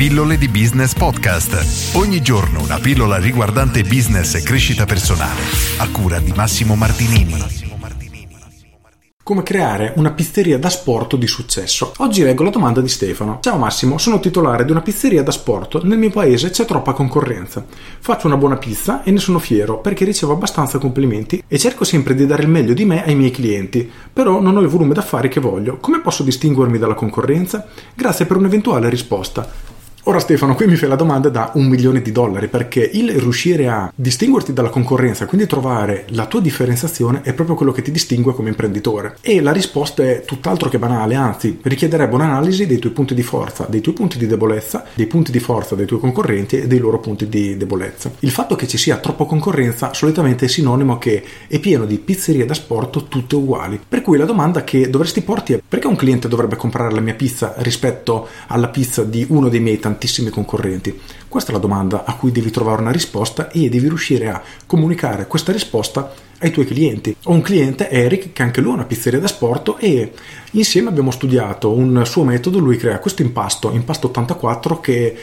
Pillole di Business Podcast. Ogni giorno una pillola riguardante business e crescita personale. A cura di Massimo Martinini. Come creare una pizzeria da sport di successo? Oggi leggo la domanda di Stefano. Ciao Massimo, sono titolare di una pizzeria da sport. Nel mio paese c'è troppa concorrenza. Faccio una buona pizza e ne sono fiero perché ricevo abbastanza complimenti e cerco sempre di dare il meglio di me ai miei clienti. Però non ho il volume d'affari che voglio. Come posso distinguermi dalla concorrenza? Grazie per un'eventuale risposta. Ora Stefano, qui mi fai la domanda da un milione di dollari perché il riuscire a distinguerti dalla concorrenza, quindi trovare la tua differenziazione è proprio quello che ti distingue come imprenditore. E la risposta è tutt'altro che banale, anzi richiederebbe un'analisi dei tuoi punti di forza, dei tuoi punti di debolezza, dei punti di forza dei tuoi concorrenti e dei loro punti di debolezza. Il fatto che ci sia troppa concorrenza solitamente è sinonimo che è pieno di pizzerie da sport tutte uguali. Per cui la domanda che dovresti porti è perché un cliente dovrebbe comprare la mia pizza rispetto alla pizza di uno dei miei tantissimi concorrenti? Questa è la domanda a cui devi trovare una risposta e devi riuscire a comunicare questa risposta ai tuoi clienti. Ho un cliente, Eric, che anche lui ha una pizzeria da sport e insieme abbiamo studiato un suo metodo, lui crea questo impasto, impasto 84 che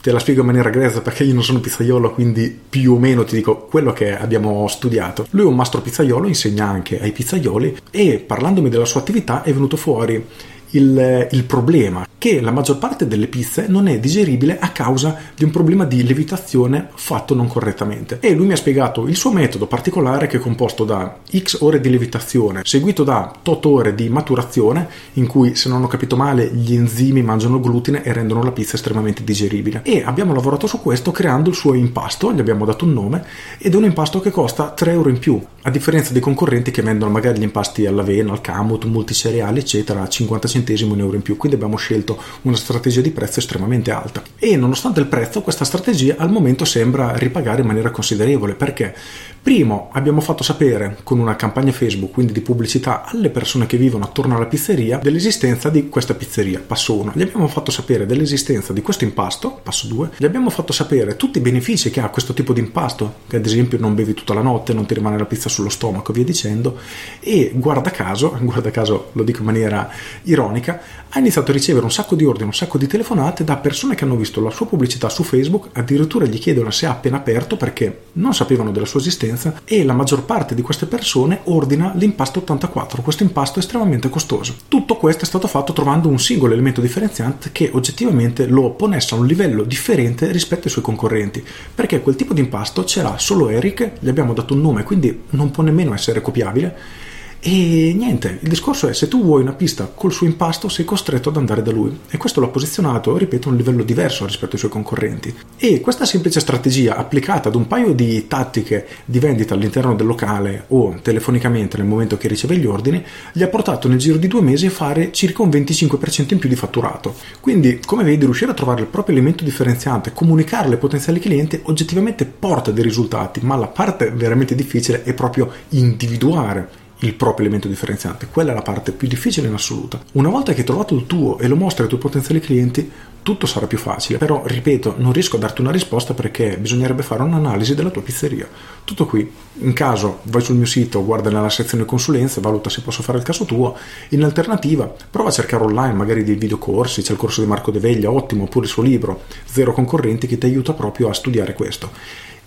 te la spiego in maniera grezza perché io non sono pizzaiolo, quindi più o meno ti dico quello che abbiamo studiato. Lui è un mastro pizzaiolo, insegna anche ai pizzaioli e parlandomi della sua attività è venuto fuori il, il, problema che la maggior parte delle pizze non è digeribile a causa di un problema di lievitazione fatto non correttamente. E lui mi ha spiegato il suo metodo particolare che è composto da x ore di lievitazione seguito da tot ore di maturazione in cui se non ho capito male gli enzimi mangiano glutine e rendono la pizza estremamente digeribile. E abbiamo lavorato su questo creando il suo impasto, gli abbiamo dato un nome ed è un impasto che costa 3 euro in più, a differenza dei concorrenti che vendono magari gli impasti all'avena, al camut, multicereali eccetera a 50 centesimi un euro in più. Quindi abbiamo scelto una strategia di prezzo estremamente alta. E nonostante il prezzo, questa strategia al momento sembra ripagare in maniera considerevole perché Primo, abbiamo fatto sapere con una campagna Facebook, quindi di pubblicità, alle persone che vivono attorno alla pizzeria dell'esistenza di questa pizzeria, passo 1. Gli abbiamo fatto sapere dell'esistenza di questo impasto, passo 2. Gli abbiamo fatto sapere tutti i benefici che ha questo tipo di impasto, che ad esempio non bevi tutta la notte, non ti rimane la pizza sullo stomaco, via dicendo. E guarda caso, guarda caso lo dico in maniera ironica, ha iniziato a ricevere un sacco di ordini, un sacco di telefonate da persone che hanno visto la sua pubblicità su Facebook, addirittura gli chiedono se ha appena aperto perché non sapevano della sua esistenza e la maggior parte di queste persone ordina l'impasto 84, questo impasto estremamente costoso. Tutto questo è stato fatto trovando un singolo elemento differenziante che oggettivamente lo ponesse a un livello differente rispetto ai suoi concorrenti, perché quel tipo di impasto ce l'ha solo Eric, gli abbiamo dato un nome, quindi non può nemmeno essere copiabile e niente, il discorso è se tu vuoi una pista col suo impasto sei costretto ad andare da lui e questo l'ha posizionato, ripeto, a un livello diverso rispetto ai suoi concorrenti. E questa semplice strategia applicata ad un paio di tattiche di vendita all'interno del locale o telefonicamente nel momento che riceve gli ordini, gli ha portato nel giro di due mesi a fare circa un 25% in più di fatturato. Quindi, come vedi, riuscire a trovare il proprio elemento differenziante, comunicarlo ai potenziali clienti, oggettivamente porta dei risultati, ma la parte veramente difficile è proprio individuare il proprio elemento differenziante. Quella è la parte più difficile in assoluto. Una volta che hai trovato il tuo e lo mostri ai tuoi potenziali clienti, tutto sarà più facile. Però, ripeto, non riesco a darti una risposta perché bisognerebbe fare un'analisi della tua pizzeria. Tutto qui. In caso vai sul mio sito, guarda nella sezione consulenza, valuta se posso fare il caso tuo. In alternativa, prova a cercare online magari dei videocorsi, c'è il corso di Marco De Veglia, ottimo, oppure il suo libro Zero concorrenti che ti aiuta proprio a studiare questo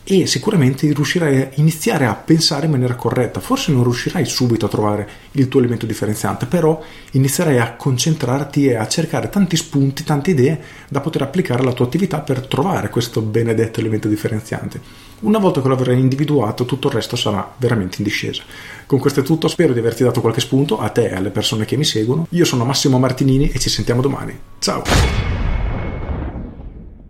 e sicuramente riuscirai a iniziare a pensare in maniera corretta. Forse non riuscirai subito a trovare il tuo elemento differenziante, però inizierai a concentrarti e a cercare tanti spunti, tante idee da poter applicare alla tua attività per trovare questo benedetto elemento differenziante. Una volta che lo avrai individuato, tutto il resto sarà veramente in discesa. Con questo è tutto, spero di averti dato qualche spunto a te e alle persone che mi seguono. Io sono Massimo Martinini e ci sentiamo domani. Ciao!